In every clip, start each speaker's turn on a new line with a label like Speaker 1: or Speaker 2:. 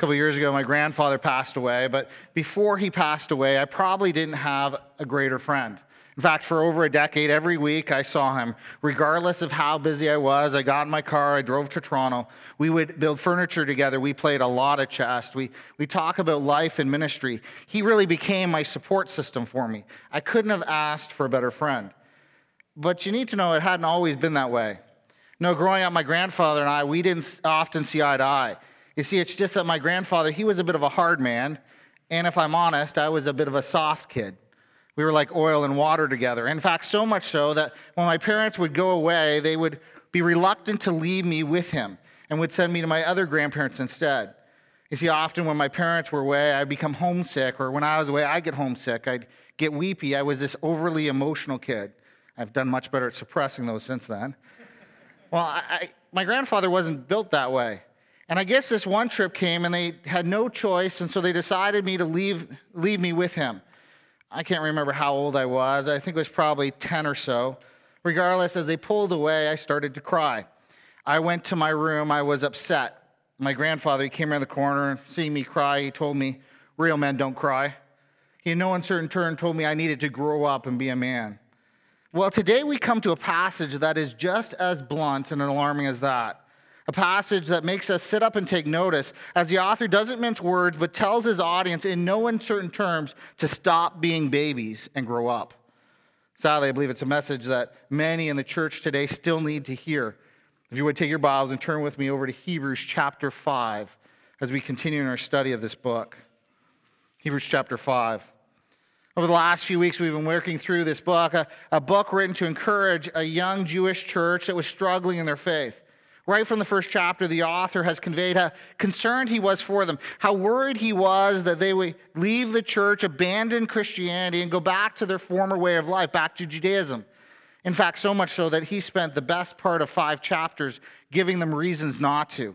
Speaker 1: couple years ago, my grandfather passed away, but before he passed away, I probably didn't have a greater friend. In fact, for over a decade, every week I saw him. Regardless of how busy I was, I got in my car, I drove to Toronto. We would build furniture together. We played a lot of chess. We, we talk about life and ministry. He really became my support system for me. I couldn't have asked for a better friend. But you need to know it hadn't always been that way. No, growing up, my grandfather and I, we didn't often see eye to eye. You see, it's just that my grandfather, he was a bit of a hard man. And if I'm honest, I was a bit of a soft kid. We were like oil and water together. In fact, so much so that when my parents would go away, they would be reluctant to leave me with him and would send me to my other grandparents instead. You see, often when my parents were away, I'd become homesick, or when I was away, I'd get homesick. I'd get weepy. I was this overly emotional kid. I've done much better at suppressing those since then. Well, I, my grandfather wasn't built that way. And I guess this one trip came and they had no choice, and so they decided me to leave, leave me with him. I can't remember how old I was. I think it was probably 10 or so. Regardless, as they pulled away, I started to cry. I went to my room. I was upset. My grandfather, he came around the corner, seeing me cry, he told me, Real men don't cry. He, in no uncertain term, told me I needed to grow up and be a man. Well, today we come to a passage that is just as blunt and alarming as that a passage that makes us sit up and take notice as the author doesn't mince words but tells his audience in no uncertain terms to stop being babies and grow up. Sadly, I believe it's a message that many in the church today still need to hear. If you would take your Bibles and turn with me over to Hebrews chapter 5 as we continue in our study of this book. Hebrews chapter 5. Over the last few weeks, we've been working through this book, a, a book written to encourage a young Jewish church that was struggling in their faith. Right from the first chapter, the author has conveyed how concerned he was for them, how worried he was that they would leave the church, abandon Christianity, and go back to their former way of life, back to Judaism. In fact, so much so that he spent the best part of five chapters giving them reasons not to.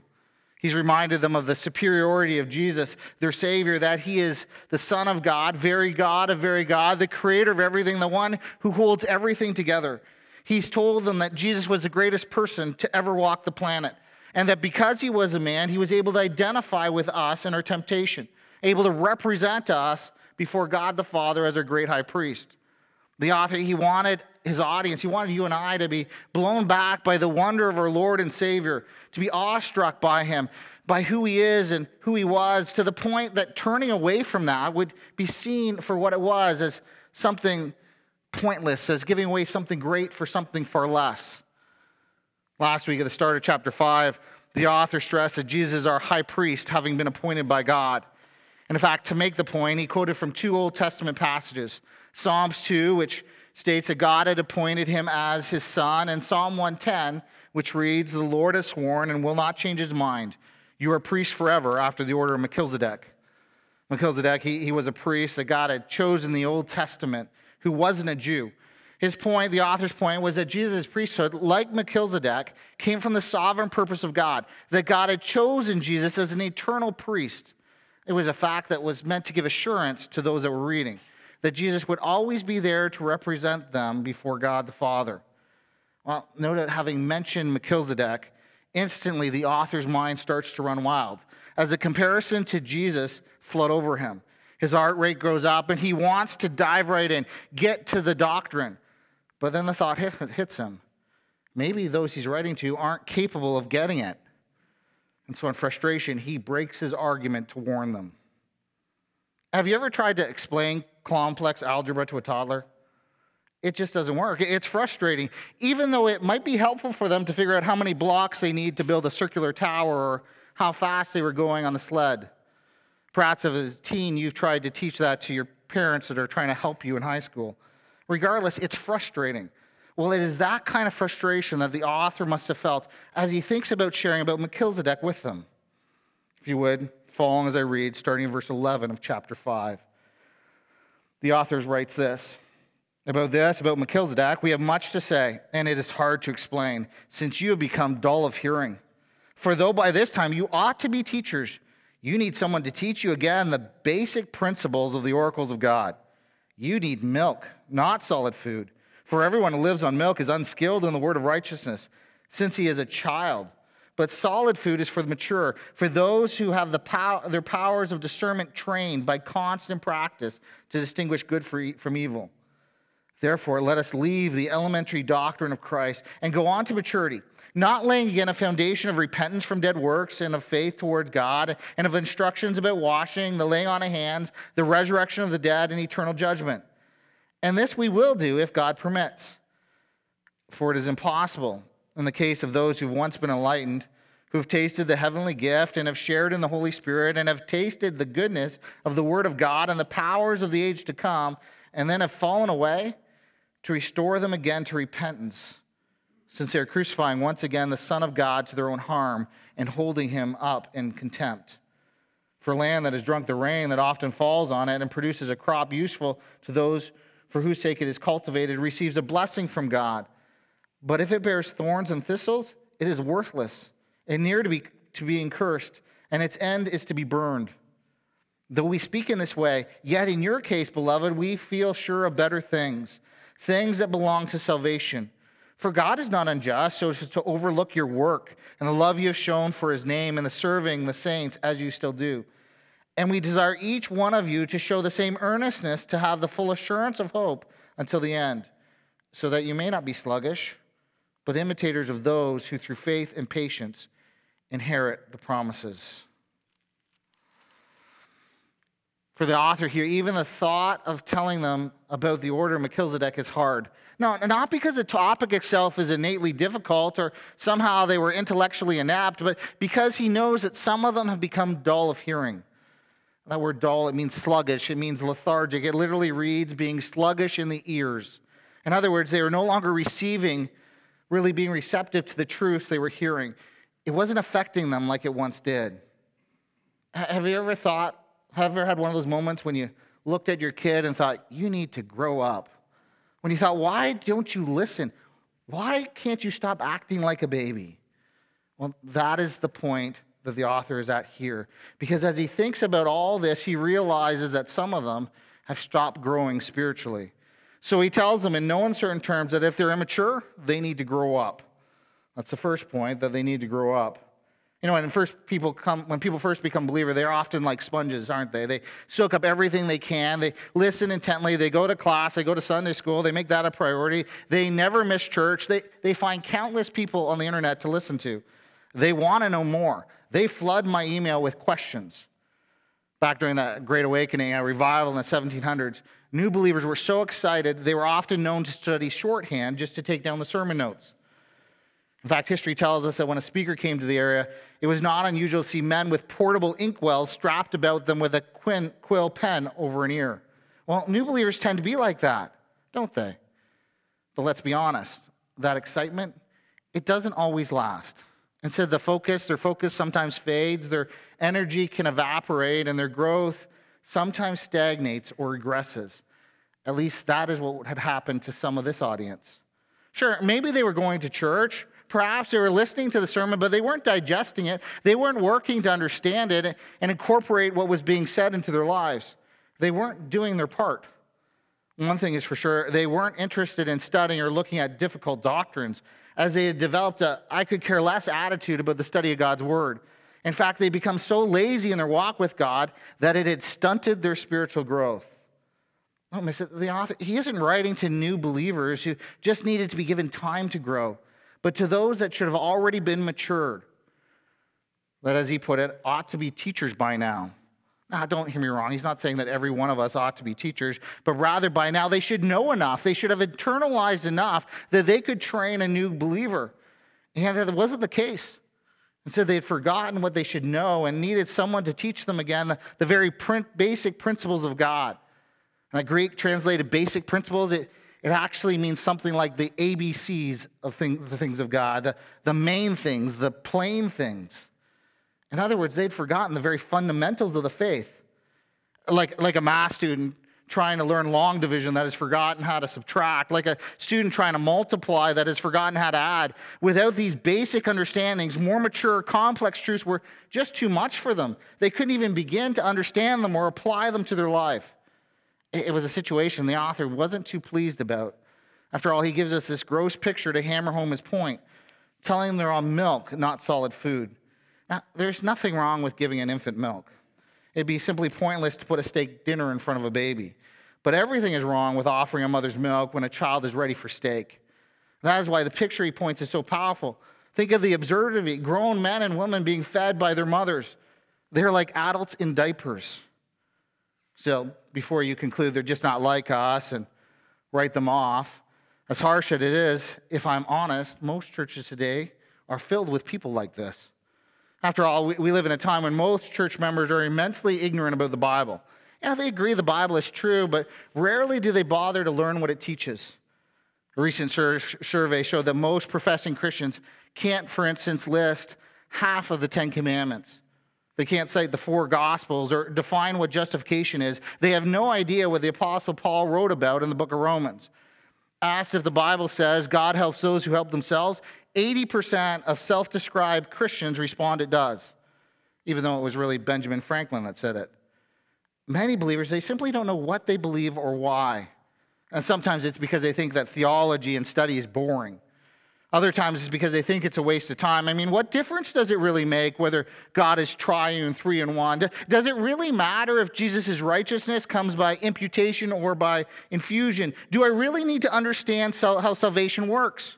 Speaker 1: He's reminded them of the superiority of Jesus, their Savior, that He is the Son of God, very God of very God, the creator of everything, the one who holds everything together. He's told them that Jesus was the greatest person to ever walk the planet, and that because he was a man, he was able to identify with us in our temptation, able to represent us before God the Father as our great high priest. The author, he wanted his audience, he wanted you and I to be blown back by the wonder of our Lord and Savior, to be awestruck by him, by who he is and who he was, to the point that turning away from that would be seen for what it was as something pointless, as giving away something great for something far less. Last week at the start of chapter 5, the author stressed that Jesus is our high priest, having been appointed by God. And in fact, to make the point, he quoted from two Old Testament passages Psalms 2, which states that God had appointed him as his son, and Psalm 110, which reads, The Lord has sworn and will not change his mind. You are priest forever after the order of Melchizedek. Melchizedek, he, he was a priest that God had chosen in the Old Testament who wasn't a Jew. His point, the author's point, was that Jesus' priesthood, like Melchizedek, came from the sovereign purpose of God, that God had chosen Jesus as an eternal priest. It was a fact that was meant to give assurance to those that were reading, that Jesus would always be there to represent them before God the Father. Well, note that having mentioned Melchizedek, instantly the author's mind starts to run wild as a comparison to Jesus flood over him. His heart rate goes up and he wants to dive right in, get to the doctrine. But then the thought hits him. Maybe those he's writing to aren't capable of getting it. And so, in frustration, he breaks his argument to warn them. Have you ever tried to explain complex algebra to a toddler? It just doesn't work. It's frustrating. Even though it might be helpful for them to figure out how many blocks they need to build a circular tower or how fast they were going on the sled. Perhaps as a teen, you've tried to teach that to your parents that are trying to help you in high school. Regardless, it's frustrating. Well, it is that kind of frustration that the author must have felt as he thinks about sharing about Melchizedek with them. If you would, follow along as I read, starting in verse 11 of chapter 5. The author writes this About this, about Melchizedek, we have much to say, and it is hard to explain, since you have become dull of hearing. For though by this time you ought to be teachers, you need someone to teach you again the basic principles of the oracles of God. You need milk, not solid food. For everyone who lives on milk is unskilled in the word of righteousness, since he is a child. But solid food is for the mature, for those who have the pow- their powers of discernment trained by constant practice to distinguish good from evil. Therefore, let us leave the elementary doctrine of Christ and go on to maturity, not laying again a foundation of repentance from dead works and of faith towards God, and of instructions about washing, the laying on of hands, the resurrection of the dead, and eternal judgment. And this we will do if God permits. For it is impossible in the case of those who've once been enlightened, who have tasted the heavenly gift and have shared in the Holy Spirit and have tasted the goodness of the Word of God and the powers of the age to come, and then have fallen away, to restore them again to repentance, since they are crucifying once again the Son of God to their own harm and holding him up in contempt. For land that has drunk the rain that often falls on it and produces a crop useful to those for whose sake it is cultivated receives a blessing from God. But if it bears thorns and thistles, it is worthless and near to, be, to being cursed, and its end is to be burned. Though we speak in this way, yet in your case, beloved, we feel sure of better things, things that belong to salvation. For God is not unjust so as to overlook your work and the love you have shown for his name and the serving the saints as you still do. And we desire each one of you to show the same earnestness to have the full assurance of hope until the end, so that you may not be sluggish but imitators of those who through faith and patience inherit the promises. For the author here, even the thought of telling them about the order of Melchizedek is hard. No, not because the topic itself is innately difficult or somehow they were intellectually inept, but because he knows that some of them have become dull of hearing. That word dull, it means sluggish, it means lethargic. It literally reads being sluggish in the ears. In other words, they are no longer receiving really being receptive to the truths they were hearing. It wasn't affecting them like it once did. Have you ever thought, have you ever had one of those moments when you looked at your kid and thought, you need to grow up? When you thought, why don't you listen? Why can't you stop acting like a baby? Well, that is the point that the author is at here. Because as he thinks about all this, he realizes that some of them have stopped growing spiritually. So he tells them in no uncertain terms that if they're immature, they need to grow up. That's the first point, that they need to grow up. You know, when first people come, when people first become believer, they're often like sponges, aren't they? They soak up everything they can. They listen intently. They go to class. They go to Sunday school. They make that a priority. They never miss church. They, they find countless people on the internet to listen to. They want to know more. They flood my email with questions. Back during that Great Awakening, a revival in the 1700s, New believers were so excited, they were often known to study shorthand just to take down the sermon notes. In fact, history tells us that when a speaker came to the area, it was not unusual to see men with portable inkwells strapped about them with a quill pen over an ear. Well, new believers tend to be like that, don't they? But let's be honest, that excitement, it doesn't always last. Instead, the focus, their focus sometimes fades, their energy can evaporate, and their growth sometimes stagnates or regresses. At least that is what had happened to some of this audience. Sure, maybe they were going to church. Perhaps they were listening to the sermon, but they weren't digesting it. They weren't working to understand it and incorporate what was being said into their lives. They weren't doing their part. One thing is for sure, they weren't interested in studying or looking at difficult doctrines, as they had developed a I could care less attitude about the study of God's word. In fact, they become so lazy in their walk with God that it had stunted their spiritual growth. Oh, miss the author, he isn't writing to new believers who just needed to be given time to grow, but to those that should have already been matured. That, as he put it, ought to be teachers by now. Now, don't hear me wrong. He's not saying that every one of us ought to be teachers, but rather by now they should know enough. They should have internalized enough that they could train a new believer. And that wasn't the case. And so they had forgotten what they should know and needed someone to teach them again the, the very print, basic principles of God. And that Greek translated basic principles, it, it actually means something like the ABCs of thing, the things of God, the, the main things, the plain things. In other words, they'd forgotten the very fundamentals of the faith. Like, like a math student trying to learn long division that has forgotten how to subtract, like a student trying to multiply that has forgotten how to add. Without these basic understandings, more mature, complex truths were just too much for them. They couldn't even begin to understand them or apply them to their life. It was a situation the author wasn't too pleased about. After all, he gives us this gross picture to hammer home his point. telling them they're on milk, not solid food. Now, there's nothing wrong with giving an infant milk. It'd be simply pointless to put a steak dinner in front of a baby. But everything is wrong with offering a mother's milk when a child is ready for steak. That is why the picture he points is so powerful. Think of the absurdity grown men and women being fed by their mothers. They're like adults in diapers. So, before you conclude they're just not like us and write them off, as harsh as it is, if I'm honest, most churches today are filled with people like this. After all, we, live in a time when most church members are immensely ignorant about the Bible. Yeah, they agree the Bible is true, but rarely do they bother to learn what it teaches. A recent sur- survey showed that most professing Christians can't, for instance, list half of the Ten Commandments. They can't cite the four Gospels or define what justification is. They have no idea what the Apostle Paul wrote about in the book of Romans. Asked if the Bible says God helps those who help themselves, 80% of self described Christians respond it does, even though it was really Benjamin Franklin that said it. Many believers, they simply don't know what they believe or why. And sometimes it's because they think that theology and study is boring. Other times it's because they think it's a waste of time. I mean, what difference does it really make whether God is triune, three in one? Does it really matter if Jesus' righteousness comes by imputation or by infusion? Do I really need to understand how salvation works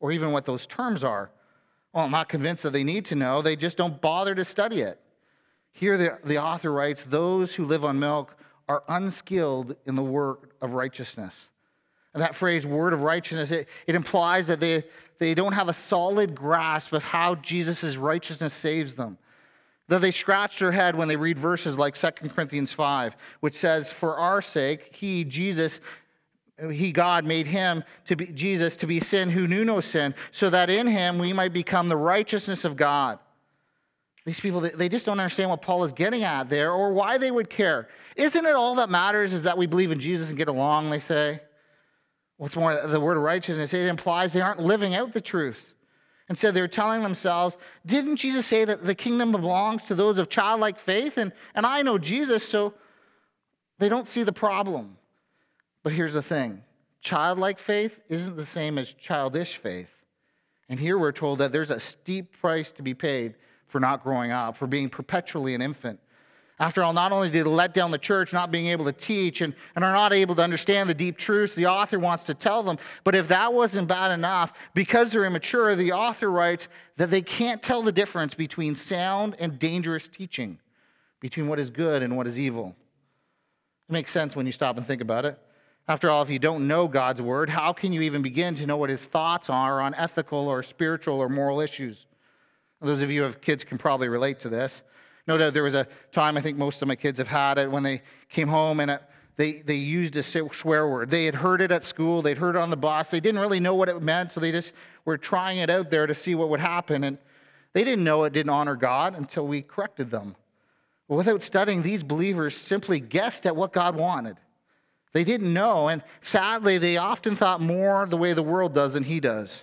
Speaker 1: or even what those terms are? Well, I'm not convinced that they need to know. They just don't bother to study it. Here, the, the author writes those who live on milk are unskilled in the work of righteousness. And that phrase, word of righteousness, it, it implies that they, they don't have a solid grasp of how Jesus' righteousness saves them. That they scratch their head when they read verses like 2 Corinthians 5, which says, For our sake, he, Jesus, he, God, made him to be Jesus to be sin who knew no sin, so that in him we might become the righteousness of God. These people, they just don't understand what Paul is getting at there or why they would care. Isn't it all that matters is that we believe in Jesus and get along, they say? What's more, the word righteousness, it implies they aren't living out the truth. Instead, so they're telling themselves, didn't Jesus say that the kingdom belongs to those of childlike faith? And, and I know Jesus, so they don't see the problem. But here's the thing childlike faith isn't the same as childish faith. And here we're told that there's a steep price to be paid for not growing up, for being perpetually an infant. After all, not only did they let down the church, not being able to teach, and, and are not able to understand the deep truths the author wants to tell them, but if that wasn't bad enough, because they're immature, the author writes that they can't tell the difference between sound and dangerous teaching, between what is good and what is evil. It makes sense when you stop and think about it. After all, if you don't know God's word, how can you even begin to know what his thoughts are on ethical or spiritual or moral issues? Those of you who have kids can probably relate to this. No doubt there was a time, I think most of my kids have had it, when they came home and it, they, they used a swear word. They had heard it at school, they'd heard it on the bus. They didn't really know what it meant, so they just were trying it out there to see what would happen. And they didn't know it didn't honor God until we corrected them. But without studying, these believers simply guessed at what God wanted. They didn't know, and sadly, they often thought more the way the world does than He does.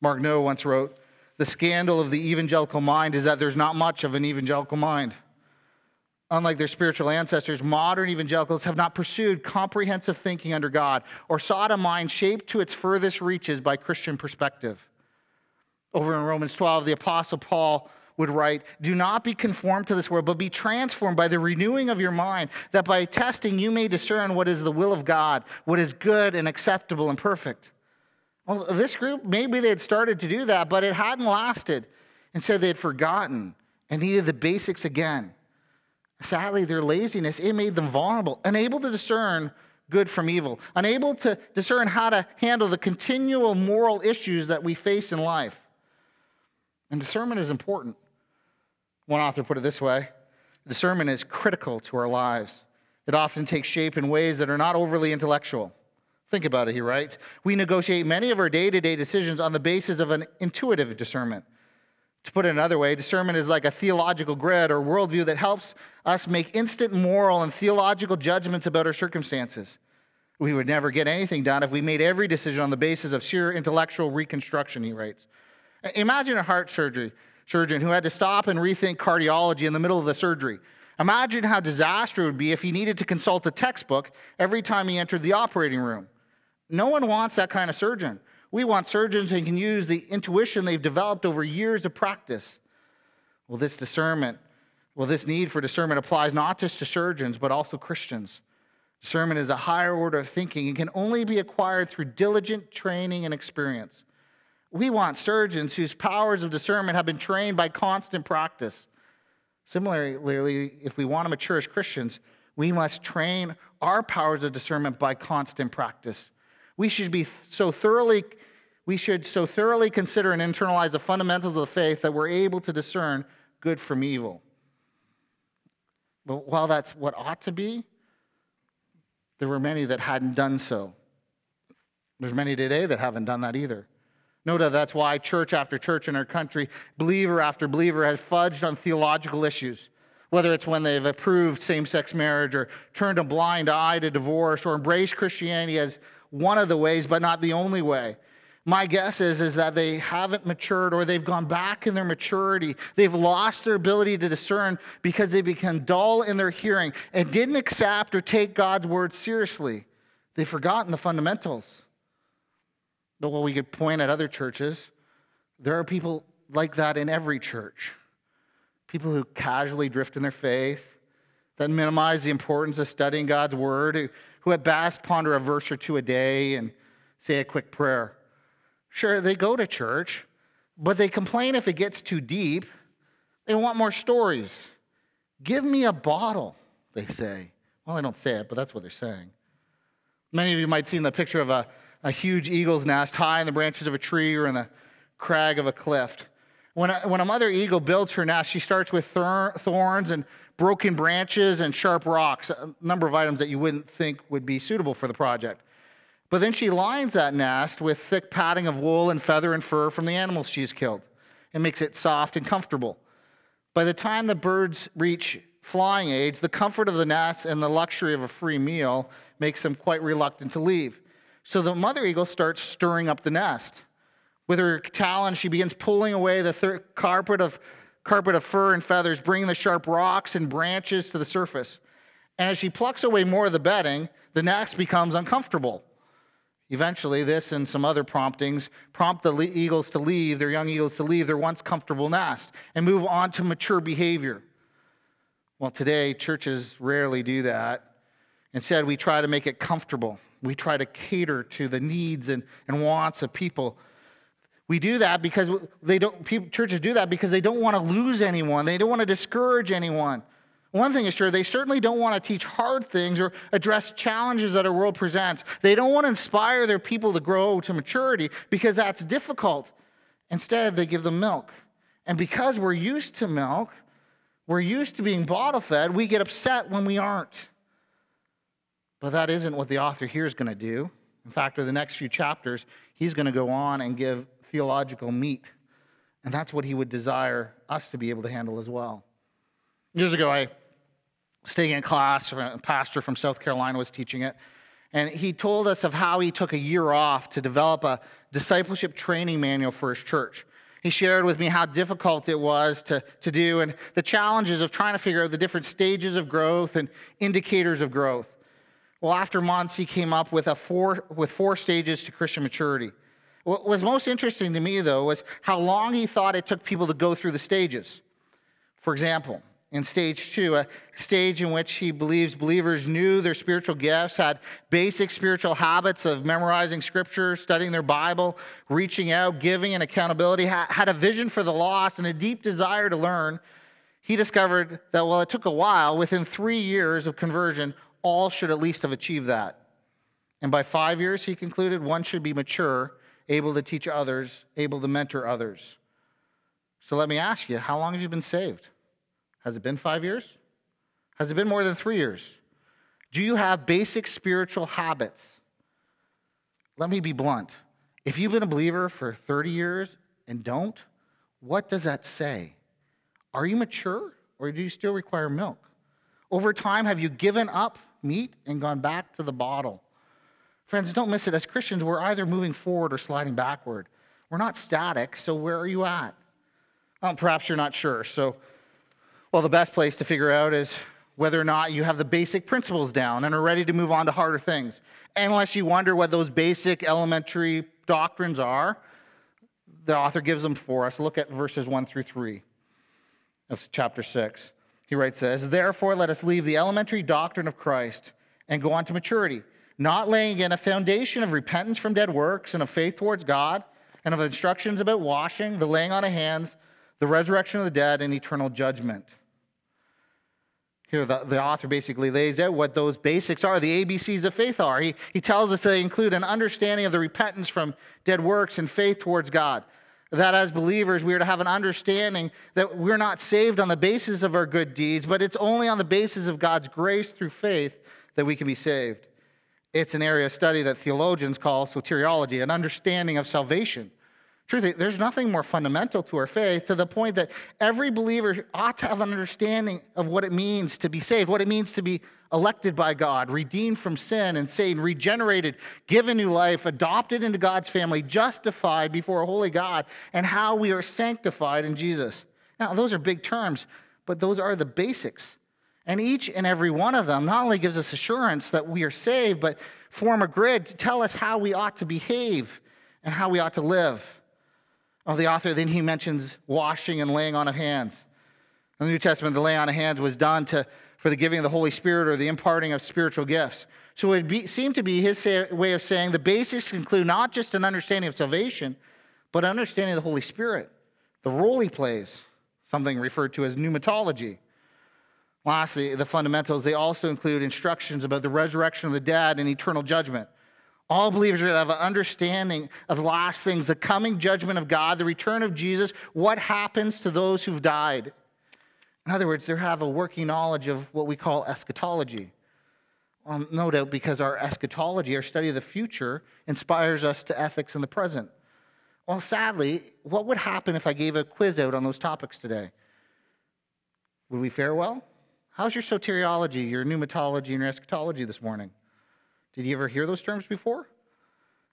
Speaker 1: Mark Noll once wrote, the scandal of the evangelical mind is that there's not much of an evangelical mind. Unlike their spiritual ancestors, modern evangelicals have not pursued comprehensive thinking under God or sought a mind shaped to its furthest reaches by Christian perspective. Over in Romans 12, the Apostle Paul would write, Do not be conformed to this world, but be transformed by the renewing of your mind, that by testing you may discern what is the will of God, what is good and acceptable and perfect. Well, this group, maybe they had started to do that, but it hadn't lasted. And so they had forgotten and needed the basics again. Sadly, their laziness, it made them vulnerable, unable to discern good from evil, unable to discern how to handle the continual moral issues that we face in life. And discernment is important. One author put it this way discernment is critical to our lives. It often takes shape in ways that are not overly intellectual. Think about it, he writes. We negotiate many of our day to day decisions on the basis of an intuitive discernment. To put it another way, discernment is like a theological grid or worldview that helps us make instant moral and theological judgments about our circumstances. We would never get anything done if we made every decision on the basis of sheer intellectual reconstruction, he writes. Imagine a heart surgery surgeon who had to stop and rethink cardiology in the middle of the surgery. Imagine how disastrous it would be if he needed to consult a textbook every time he entered the operating room. No one wants that kind of surgeon. We want surgeons who can use the intuition they've developed over years of practice. Well, this discernment, well, this need for discernment applies not just to surgeons, but also Christians. Discernment is a higher order of thinking and can only be acquired through diligent training and experience. We want surgeons whose powers of discernment have been trained by constant practice. Similarly, if we want to mature as Christians, we must train our powers of discernment by constant practice. We should be so thoroughly we should so thoroughly consider and internalize the fundamentals of the faith that we're able to discern good from evil. But while that's what ought to be, there were many that hadn't done so. There's many today that haven't done that either. No doubt that's why church after church in our country, believer after believer, has fudged on theological issues. Whether it's when they've approved same sex marriage or turned a blind eye to divorce or embraced Christianity as one of the ways, but not the only way. My guess is, is that they haven't matured or they've gone back in their maturity. They've lost their ability to discern because they become dull in their hearing and didn't accept or take God's word seriously. They've forgotten the fundamentals. But while we could point at other churches, there are people like that in every church. People who casually drift in their faith, that minimize the importance of studying God's word, who, at best ponder a verse or two a day and say a quick prayer. Sure, they go to church, but they complain if it gets too deep. They want more stories. Give me a bottle, they say. Well, they don't say it, but that's what they're saying. Many of you might have seen the picture of a, a huge eagle's nest high in the branches of a tree or in the crag of a cliff. When a, when a mother eagle builds her nest, she starts with thorns and broken branches and sharp rocks, a number of items that you wouldn't think would be suitable for the project. But then she lines that nest with thick padding of wool and feather and fur from the animals she's killed and makes it soft and comfortable. By the time the birds reach flying age, the comfort of the nest and the luxury of a free meal makes them quite reluctant to leave. So the mother eagle starts stirring up the nest. With her talons, she begins pulling away the thir- carpet, of, carpet of fur and feathers, bringing the sharp rocks and branches to the surface. And as she plucks away more of the bedding, the nest becomes uncomfortable. Eventually, this and some other promptings prompt the eagles to leave, their young eagles to leave their once comfortable nest and move on to mature behavior. Well, today, churches rarely do that. Instead, we try to make it comfortable. We try to cater to the needs and, and wants of people. We do that because they don't, people, churches do that because they don't want to lose anyone, they don't want to discourage anyone. One thing is sure, they certainly don't want to teach hard things or address challenges that our world presents. They don't want to inspire their people to grow to maturity because that's difficult. Instead, they give them milk. And because we're used to milk, we're used to being bottle fed, we get upset when we aren't. But that isn't what the author here is going to do. In fact, over the next few chapters, he's going to go on and give theological meat. And that's what he would desire us to be able to handle as well. Years ago, I was staying in class, a pastor from South Carolina was teaching it. And he told us of how he took a year off to develop a discipleship training manual for his church. He shared with me how difficult it was to, to do and the challenges of trying to figure out the different stages of growth and indicators of growth. Well, after months, he came up with, a four, with four stages to Christian maturity. What was most interesting to me, though, was how long he thought it took people to go through the stages. For example, in stage two, a stage in which he believes believers knew their spiritual gifts, had basic spiritual habits of memorizing scripture, studying their Bible, reaching out, giving, and accountability, had a vision for the lost and a deep desire to learn. He discovered that while it took a while, within three years of conversion, all should at least have achieved that. And by five years, he concluded, one should be mature, able to teach others, able to mentor others. So let me ask you, how long have you been saved? Has it been five years? Has it been more than three years? Do you have basic spiritual habits? Let me be blunt. If you've been a believer for 30 years and don't, what does that say? Are you mature or do you still require milk? Over time, have you given up meat and gone back to the bottle? Friends, don't miss it. As Christians, we're either moving forward or sliding backward. We're not static, so where are you at? Well, perhaps you're not sure. So well, the best place to figure out is whether or not you have the basic principles down and are ready to move on to harder things. Unless you wonder what those basic elementary doctrines are, the author gives them for us. Look at verses 1 through 3 of chapter 6. He writes this Therefore, let us leave the elementary doctrine of Christ and go on to maturity, not laying in a foundation of repentance from dead works and of faith towards God, and of instructions about washing, the laying on of hands, the resurrection of the dead, and eternal judgment. Here, the, the author basically lays out what those basics are, the ABCs of faith are. He, he tells us they include an understanding of the repentance from dead works and faith towards God that as believers, we are to have an understanding that we're not saved on the basis of our good deeds, but it's only on the basis of God's grace through faith that we can be saved. It's an area of study that theologians call soteriology, an understanding of salvation. Truthfully, there's nothing more fundamental to our faith to the point that every believer ought to have an understanding of what it means to be saved, what it means to be elected by God, redeemed from sin and Satan, regenerated, given new life, adopted into God's family, justified before a holy God, and how we are sanctified in Jesus. Now, those are big terms, but those are the basics. And each and every one of them not only gives us assurance that we are saved, but form a grid to tell us how we ought to behave and how we ought to live. Well, the author then he mentions washing and laying on of hands. In the New Testament, the laying on of hands was done to for the giving of the Holy Spirit or the imparting of spiritual gifts. So it be, seemed to be his say, way of saying the basics include not just an understanding of salvation, but understanding of the Holy Spirit, the role he plays, something referred to as pneumatology. Lastly, the fundamentals, they also include instructions about the resurrection of the dead and eternal judgment. All believers to have an understanding of last things, the coming judgment of God, the return of Jesus, what happens to those who've died. In other words, they have a working knowledge of what we call eschatology. Well, no doubt because our eschatology, our study of the future, inspires us to ethics in the present. Well, sadly, what would happen if I gave a quiz out on those topics today? Would we fare well? How's your soteriology, your pneumatology, and your eschatology this morning? Did you ever hear those terms before?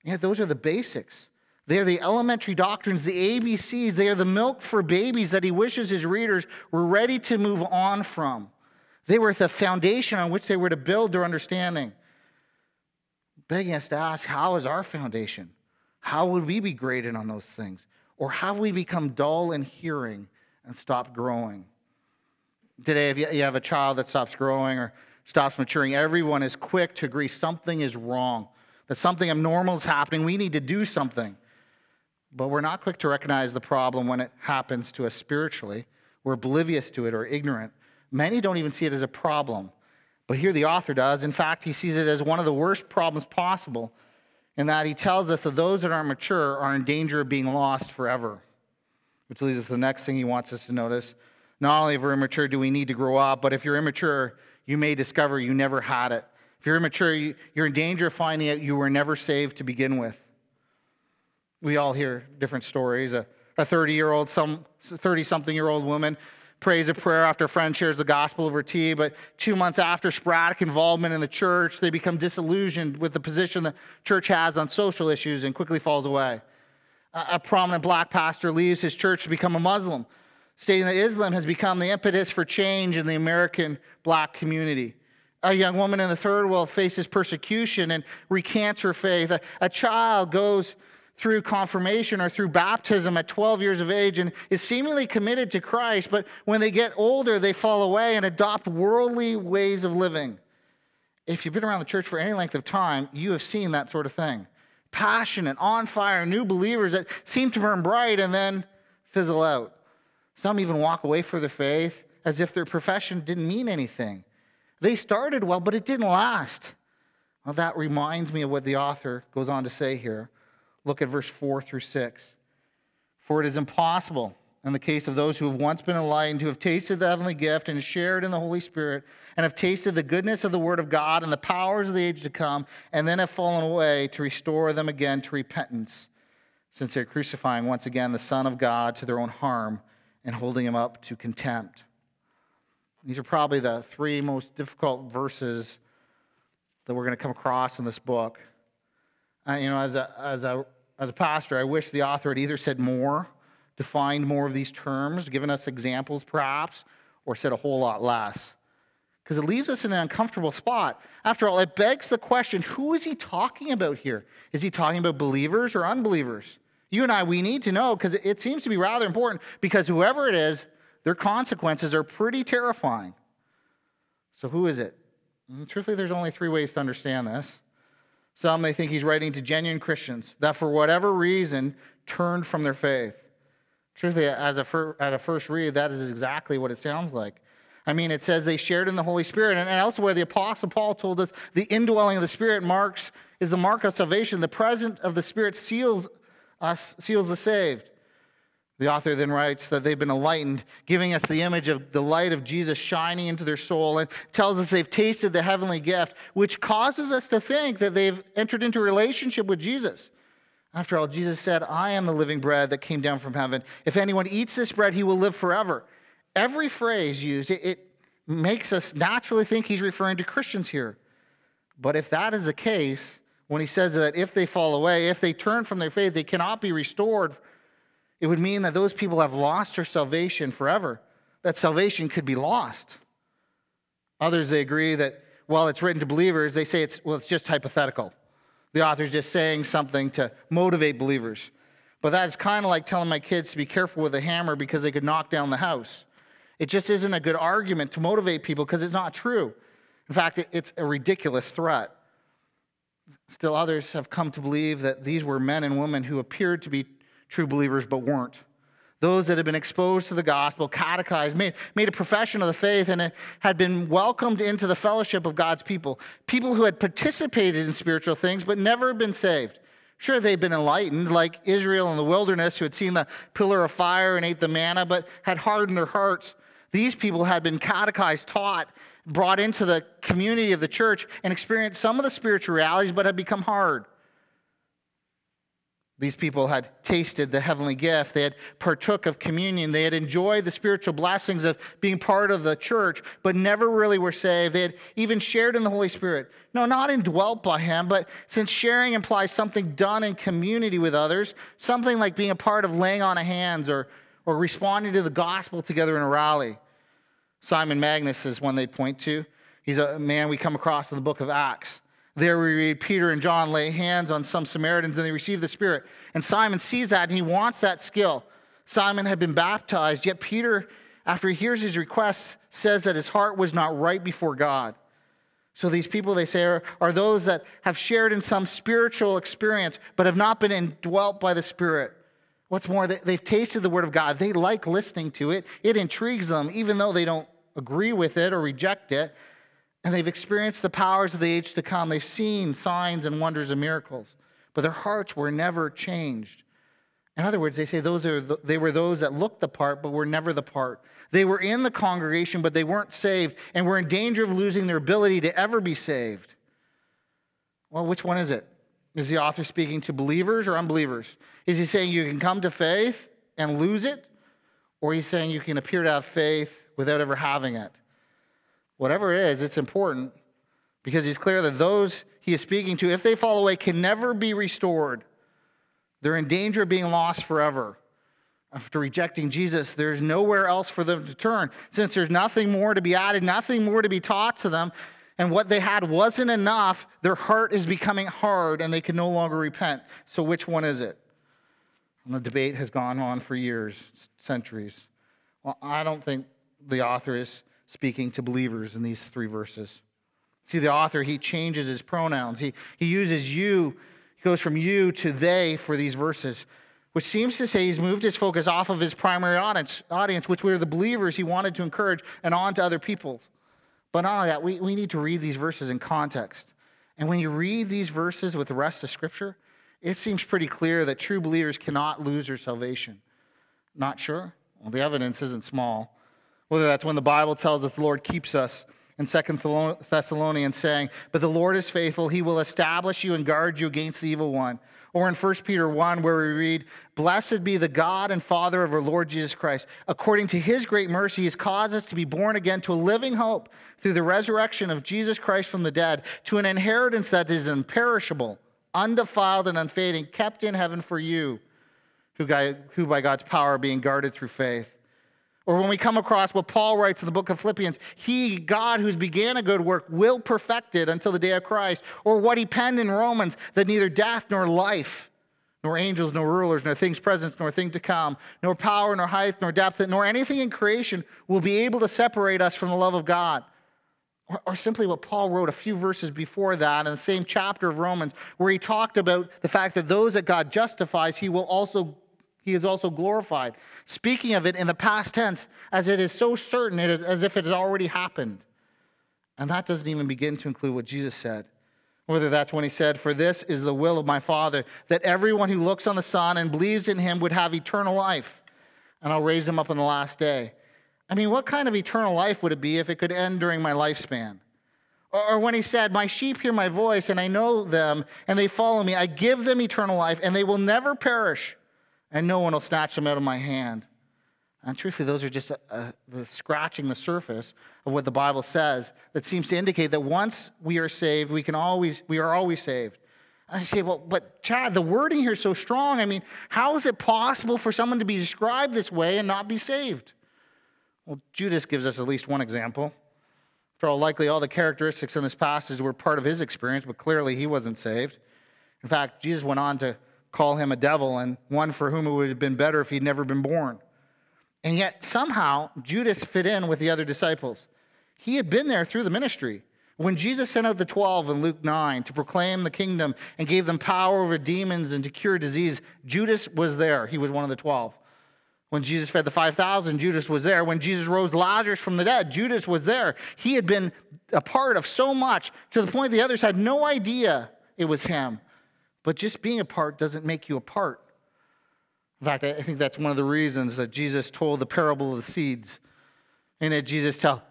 Speaker 1: Yeah, those are the basics. They are the elementary doctrines, the ABCs. They are the milk for babies that he wishes his readers were ready to move on from. They were the foundation on which they were to build their understanding. Begging us to ask, how is our foundation? How would we be graded on those things? Or have we become dull in hearing and stopped growing? Today, if you have a child that stops growing or stops maturing, everyone is quick to agree something is wrong, that something abnormal is happening. We need to do something. But we're not quick to recognize the problem when it happens to us spiritually. We're oblivious to it or ignorant. Many don't even see it as a problem. But here the author does. In fact, he sees it as one of the worst problems possible, in that he tells us that those that aren't mature are in danger of being lost forever. Which leads us to the next thing he wants us to notice. Not only if we're immature do we need to grow up, but if you're immature, you may discover you never had it. If you're immature, you're in danger of finding out you were never saved to begin with. We all hear different stories. A 30 year old, some 30 something year old woman prays a prayer after a friend shares the gospel over tea, but two months after sporadic involvement in the church, they become disillusioned with the position the church has on social issues and quickly falls away. A prominent black pastor leaves his church to become a Muslim, stating that Islam has become the impetus for change in the American black community. A young woman in the third world faces persecution and recants her faith. A, a child goes through confirmation or through baptism at 12 years of age and is seemingly committed to Christ, but when they get older, they fall away and adopt worldly ways of living. If you've been around the church for any length of time, you have seen that sort of thing. Passionate, on fire, new believers that seem to burn bright and then fizzle out. Some even walk away from their faith as if their profession didn't mean anything. They started well, but it didn't last. Well, that reminds me of what the author goes on to say here. Look at verse 4 through 6. For it is impossible in the case of those who have once been enlightened, who have tasted the heavenly gift and shared in the Holy Spirit, and have tasted the goodness of the Word of God and the powers of the age to come, and then have fallen away, to restore them again to repentance, since they're crucifying once again the Son of God to their own harm and holding him up to contempt. These are probably the three most difficult verses that we're going to come across in this book. You know, as a, as, a, as a pastor, I wish the author had either said more, defined more of these terms, given us examples perhaps, or said a whole lot less. because it leaves us in an uncomfortable spot. After all, it begs the question who is he talking about here? Is he talking about believers or unbelievers? You and I, we need to know because it seems to be rather important because whoever it is, their consequences are pretty terrifying. So, who is it? And truthfully, there's only three ways to understand this. Some they think he's writing to genuine Christians that, for whatever reason, turned from their faith. Truthfully, as a fir- at a first read, that is exactly what it sounds like. I mean, it says they shared in the Holy Spirit. And elsewhere, the Apostle Paul told us the indwelling of the Spirit marks is the mark of salvation. The presence of the Spirit seals us, seals the saved. The author then writes that they've been enlightened, giving us the image of the light of Jesus shining into their soul, and tells us they've tasted the heavenly gift, which causes us to think that they've entered into relationship with Jesus. After all, Jesus said, I am the living bread that came down from heaven. If anyone eats this bread, he will live forever. Every phrase used, it, it makes us naturally think he's referring to Christians here. But if that is the case, when he says that if they fall away, if they turn from their faith, they cannot be restored it would mean that those people have lost their salvation forever, that salvation could be lost. Others, they agree that while it's written to believers, they say it's, well, it's just hypothetical. The author's just saying something to motivate believers. But that's kind of like telling my kids to be careful with a hammer because they could knock down the house. It just isn't a good argument to motivate people because it's not true. In fact, it's a ridiculous threat. Still, others have come to believe that these were men and women who appeared to be true believers but weren't. Those that had been exposed to the gospel, catechized, made, made a profession of the faith, and had been welcomed into the fellowship of God's people. People who had participated in spiritual things but never been saved. Sure, they'd been enlightened, like Israel in the wilderness, who had seen the pillar of fire and ate the manna, but had hardened their hearts. These people had been catechized, taught, brought into the community of the church, and experienced some of the spiritual realities, but had become hard. These people had tasted the heavenly gift. They had partook of communion. They had enjoyed the spiritual blessings of being part of the church, but never really were saved. They had even shared in the Holy Spirit. No, not indwelt by Him, but since sharing implies something done in community with others, something like being a part of laying on of hands or, or responding to the gospel together in a rally. Simon Magnus is one they'd point to. He's a man we come across in the book of Acts. There we read Peter and John lay hands on some Samaritans and they receive the Spirit. And Simon sees that and he wants that skill. Simon had been baptized, yet Peter, after he hears his requests, says that his heart was not right before God. So these people, they say, are, are those that have shared in some spiritual experience but have not been indwelt by the Spirit. What's more, they've tasted the Word of God. They like listening to it, it intrigues them, even though they don't agree with it or reject it and they've experienced the powers of the age to come. They've seen signs and wonders and miracles, but their hearts were never changed. In other words, they say those are the, they were those that looked the part, but were never the part. They were in the congregation, but they weren't saved, and were in danger of losing their ability to ever be saved. Well, which one is it? Is the author speaking to believers or unbelievers? Is he saying you can come to faith and lose it? Or he's saying you can appear to have faith without ever having it? whatever it is, it's important because he's clear that those he is speaking to, if they fall away, can never be restored. They're in danger of being lost forever. After rejecting Jesus, there's nowhere else for them to turn. Since there's nothing more to be added, nothing more to be taught to them, and what they had wasn't enough, their heart is becoming hard and they can no longer repent. So, which one is it? And the debate has gone on for years, centuries. Well, I don't think the author is speaking to believers in these three verses. See, the author, he changes his pronouns. He, he uses you, he goes from you to they for these verses, which seems to say he's moved his focus off of his primary audience, audience which were the believers he wanted to encourage, and on to other people. But not only that, we, we need to read these verses in context. And when you read these verses with the rest of Scripture, it seems pretty clear that true believers cannot lose their salvation. Not sure? Well, the evidence isn't small. Whether that's when the Bible tells us the Lord keeps us in Second Thessalonians saying, But the Lord is faithful, he will establish you and guard you against the evil one. Or in 1 Peter 1, where we read, Blessed be the God and Father of our Lord Jesus Christ. According to his great mercy, he has caused us to be born again to a living hope through the resurrection of Jesus Christ from the dead, to an inheritance that is imperishable, undefiled, and unfading, kept in heaven for you, who by God's power are being guarded through faith. Or when we come across what Paul writes in the book of Philippians, He, God, who's began a good work, will perfect it until the day of Christ. Or what he penned in Romans, that neither death nor life, nor angels, nor rulers, nor things present, nor things to come, nor power, nor height, nor depth, nor anything in creation will be able to separate us from the love of God. Or, or, simply what Paul wrote a few verses before that in the same chapter of Romans, where he talked about the fact that those that God justifies, he will also he is also glorified. Speaking of it in the past tense, as it is so certain, it is as if it has already happened. And that doesn't even begin to include what Jesus said. Whether that's when he said, For this is the will of my Father, that everyone who looks on the Son and believes in him would have eternal life, and I'll raise him up on the last day. I mean, what kind of eternal life would it be if it could end during my lifespan? Or when he said, My sheep hear my voice, and I know them, and they follow me. I give them eternal life, and they will never perish and no one will snatch them out of my hand. And truthfully, those are just a, a, the scratching the surface of what the Bible says that seems to indicate that once we are saved, we can always we are always saved. I say, well, but Chad, the wording here is so strong. I mean, how is it possible for someone to be described this way and not be saved? Well, Judas gives us at least one example. For all likely, all the characteristics in this passage were part of his experience, but clearly he wasn't saved. In fact, Jesus went on to call him a devil and one for whom it would have been better if he'd never been born. And yet, somehow, Judas fit in with the other disciples. He had been there through the ministry. When Jesus sent out the 12 in Luke 9 to proclaim the kingdom and gave them power over demons and to cure disease, Judas was there. He was one of the 12. When Jesus fed the 5,000, Judas was there. When Jesus rose Lazarus from the dead, Judas was there. He had been a part of so much to the point the others had no idea it was him. But just being a part doesn't make you a part. In fact, I think that's one of the reasons that Jesus told the parable of the seeds. And that Jesus tell,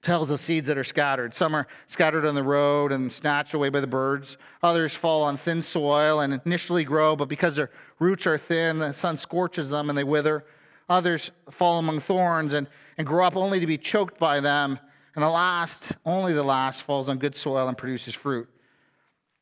Speaker 1: tells of seeds that are scattered. Some are scattered on the road and snatched away by the birds. Others fall on thin soil and initially grow, but because their roots are thin, the sun scorches them and they wither. Others fall among thorns and, and grow up only to be choked by them. And the last, only the last, falls on good soil and produces fruit.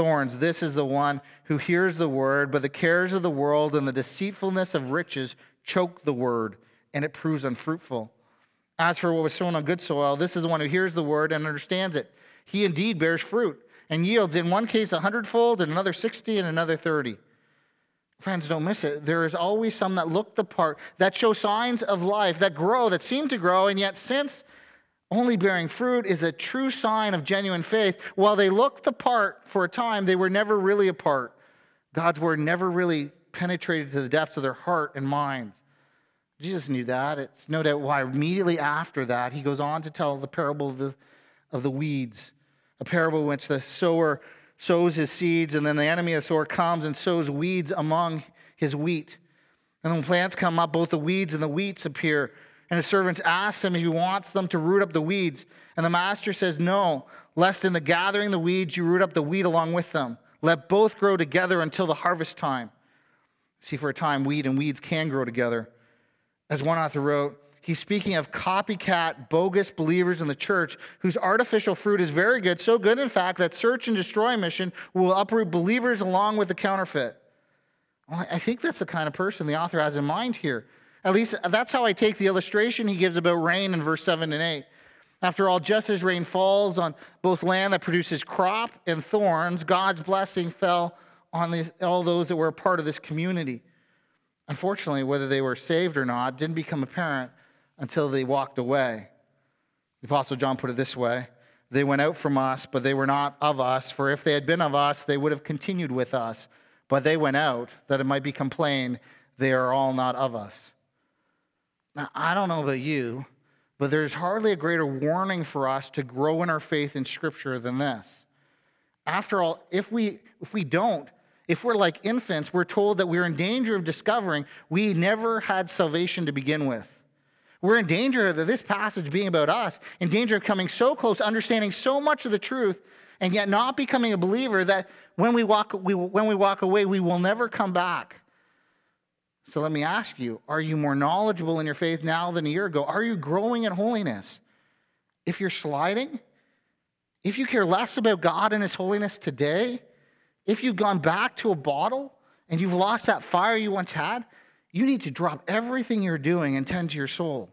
Speaker 1: thorns. This is the one who hears the word, but the cares of the world and the deceitfulness of riches choke the word, and it proves unfruitful. As for what was sown on good soil, this is the one who hears the word and understands it. He indeed bears fruit and yields, in one case, a hundredfold, in another 60, and another 30. Friends, don't miss it. There is always some that look the part, that show signs of life, that grow, that seem to grow, and yet since only bearing fruit is a true sign of genuine faith. While they looked the part for a time, they were never really apart. God's word never really penetrated to the depths of their heart and minds. Jesus knew that. It's no doubt why immediately after that, he goes on to tell the parable of the, of the weeds, a parable in which the sower sows his seeds, and then the enemy of the sower comes and sows weeds among his wheat. And when plants come up, both the weeds and the wheats appear. And his servants ask him if he wants them to root up the weeds. And the master says, No, lest in the gathering the weeds you root up the wheat along with them. Let both grow together until the harvest time. See, for a time, wheat and weeds can grow together. As one author wrote, he's speaking of copycat, bogus believers in the church whose artificial fruit is very good, so good, in fact, that search and destroy mission will uproot believers along with the counterfeit. Well, I think that's the kind of person the author has in mind here. At least that's how I take the illustration he gives about rain in verse 7 and 8. After all, just as rain falls on both land that produces crop and thorns, God's blessing fell on the, all those that were a part of this community. Unfortunately, whether they were saved or not didn't become apparent until they walked away. The Apostle John put it this way They went out from us, but they were not of us, for if they had been of us, they would have continued with us. But they went out, that it might become plain, they are all not of us. Now, I don't know about you, but there's hardly a greater warning for us to grow in our faith in Scripture than this. After all, if we, if we don't, if we're like infants, we're told that we're in danger of discovering we never had salvation to begin with. We're in danger of this passage being about us, in danger of coming so close, understanding so much of the truth, and yet not becoming a believer that when we walk, we, when we walk away, we will never come back. So let me ask you are you more knowledgeable in your faith now than a year ago? Are you growing in holiness? If you're sliding, if you care less about God and His holiness today, if you've gone back to a bottle and you've lost that fire you once had, you need to drop everything you're doing and tend to your soul.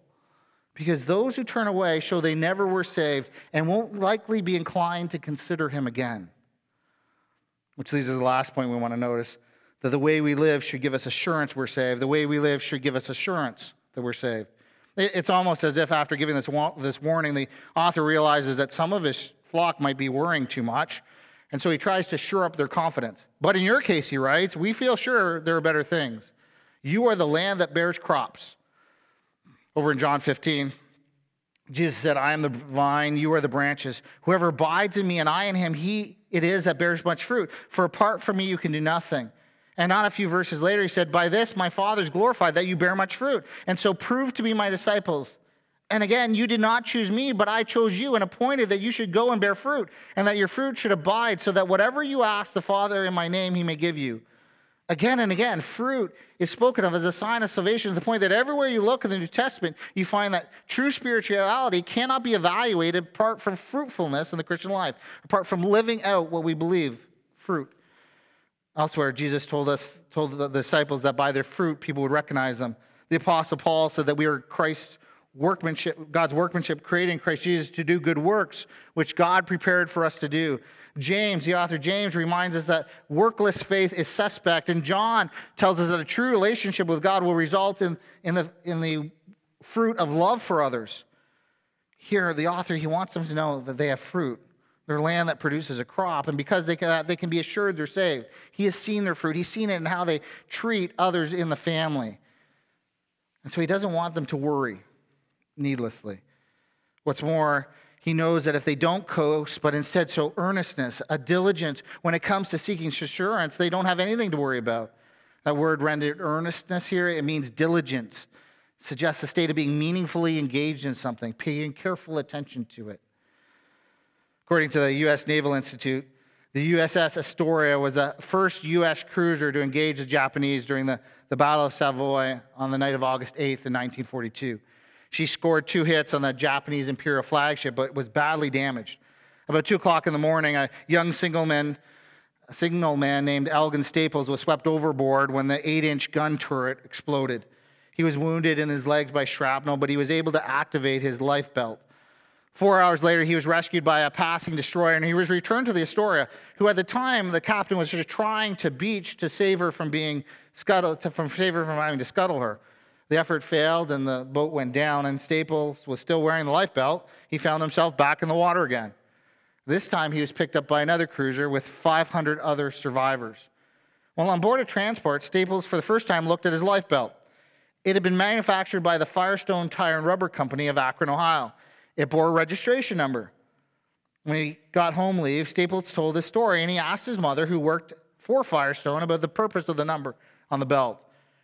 Speaker 1: Because those who turn away show they never were saved and won't likely be inclined to consider him again. Which leads us to the last point we want to notice that the way we live should give us assurance we're saved. The way we live should give us assurance that we're saved. It's almost as if after giving this, this warning, the author realizes that some of his flock might be worrying too much. And so he tries to shore up their confidence. But in your case, he writes, we feel sure there are better things. You are the land that bears crops. Over in John 15, Jesus said, I am the vine, you are the branches. Whoever abides in me and I in him, he it is that bears much fruit. For apart from me, you can do nothing. And not a few verses later, he said, By this my Father is glorified, that you bear much fruit. And so prove to be my disciples. And again, you did not choose me, but I chose you and appointed that you should go and bear fruit, and that your fruit should abide, so that whatever you ask the Father in my name, he may give you. Again and again, fruit is spoken of as a sign of salvation to the point that everywhere you look in the New Testament, you find that true spirituality cannot be evaluated apart from fruitfulness in the Christian life, apart from living out what we believe fruit. Elsewhere, Jesus told us, told the disciples that by their fruit people would recognize them. The Apostle Paul said that we are Christ's workmanship, God's workmanship created in Christ Jesus to do good works, which God prepared for us to do. James, the author James, reminds us that workless faith is suspect. And John tells us that a true relationship with God will result in, in, the, in the fruit of love for others. Here, the author, he wants them to know that they have fruit. Their land that produces a crop, and because they can, they can be assured they're saved. He has seen their fruit. He's seen it in how they treat others in the family. And so he doesn't want them to worry needlessly. What's more, he knows that if they don't coast, but instead show earnestness, a diligence when it comes to seeking assurance, they don't have anything to worry about. That word rendered earnestness here, it means diligence, suggests a state of being meaningfully engaged in something, paying careful attention to it. According to the U.S. Naval Institute, the USS Astoria was the first U.S. cruiser to engage the Japanese during the, the Battle of Savo on the night of August 8th in 1942. She scored two hits on the Japanese Imperial flagship, but was badly damaged. About 2 o'clock in the morning, a young signalman, a signal man named Elgin Staples was swept overboard when the 8 inch gun turret exploded. He was wounded in his legs by shrapnel, but he was able to activate his life belt. Four hours later, he was rescued by a passing destroyer and he was returned to the Astoria, who at the time the captain was just trying to beach to save her from being scuttled, to, from save her from having to scuttle her. The effort failed and the boat went down, and Staples was still wearing the life belt. He found himself back in the water again. This time he was picked up by another cruiser with 500 other survivors. While on board a transport, Staples for the first time looked at his life belt. It had been manufactured by the Firestone Tire and Rubber Company of Akron, Ohio. It bore a registration number. When he got home leave, Staples told his story and he asked his mother, who worked for Firestone, about the purpose of the number on the belt.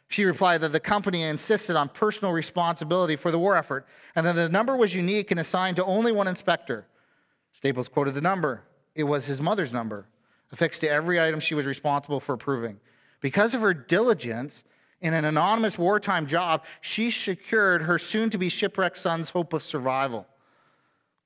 Speaker 1: She replied that the company insisted on personal responsibility for the war effort and that the number was unique and assigned to only one inspector. Staples quoted the number. It was his mother's number, affixed to every item she was responsible for approving. Because of her diligence in an anonymous wartime job, she secured her soon to be shipwrecked son's hope of survival.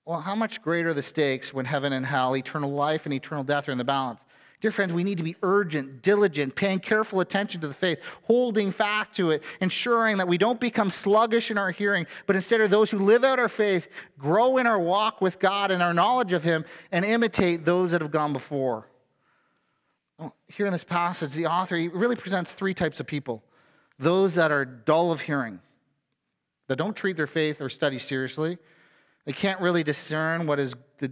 Speaker 1: Well, how much greater the stakes when heaven and hell, eternal life and eternal death are in the balance? Dear friends, we need to be urgent, diligent, paying careful attention to the faith, holding fast to it, ensuring that we don't become sluggish in our hearing, but instead are those who live out our faith, grow in our walk with God and our knowledge of Him, and imitate those that have gone before. Well, here in this passage, the author really presents three types of people those that are dull of hearing, that don't treat their faith or study seriously, they can't really discern what is the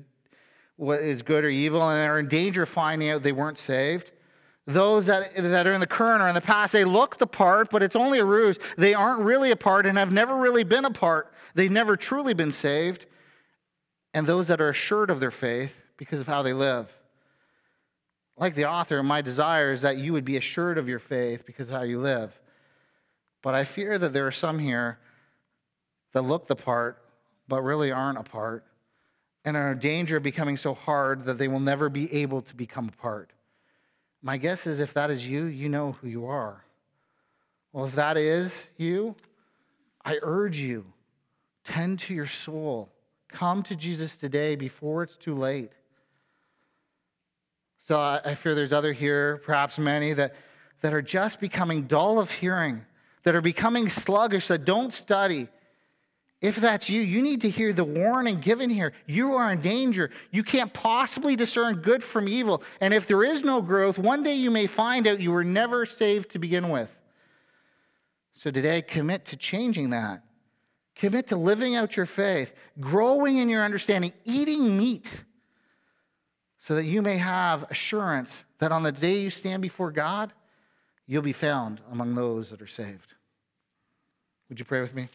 Speaker 1: what is good or evil and are in danger of finding out they weren't saved. Those that, that are in the current or in the past, they look the part, but it's only a ruse. They aren't really a part and have never really been a part. They've never truly been saved. And those that are assured of their faith because of how they live. Like the author, my desire is that you would be assured of your faith because of how you live. But I fear that there are some here that look the part, but really aren't a part, and are in danger of becoming so hard that they will never be able to become a part. My guess is if that is you, you know who you are. Well, if that is you, I urge you, tend to your soul. Come to Jesus today before it's too late. So I I fear there's other here, perhaps many, that, that are just becoming dull of hearing, that are becoming sluggish, that don't study. If that's you, you need to hear the warning given here. You are in danger. You can't possibly discern good from evil. And if there is no growth, one day you may find out you were never saved to begin with. So today, commit to changing that. Commit to living out your faith, growing in your understanding, eating meat, so that you may have assurance that on the day you stand before God, you'll be found among those that are saved. Would you pray with me?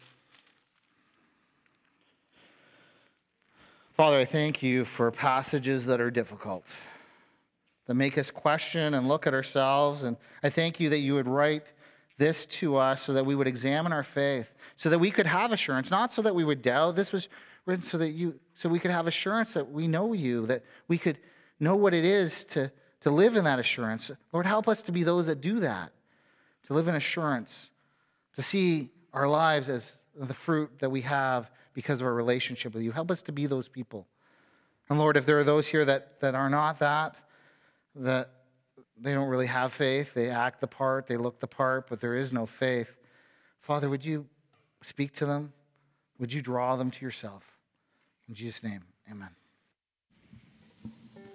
Speaker 1: Father, I thank you for passages that are difficult, that make us question and look at ourselves. And I thank you that you would write this to us so that we would examine our faith, so that we could have assurance, not so that we would doubt. This was written so that you, so we could have assurance that we know you, that we could know what it is to, to live in that assurance. Lord, help us to be those that do that, to live in assurance, to see our lives as the fruit that we have because of our relationship with you. Help us to be those people. And Lord, if there are those here that, that are not that, that they don't really have faith, they act the part, they look the part, but there is no faith, Father, would you speak to them? Would you draw them to yourself? In Jesus' name, amen.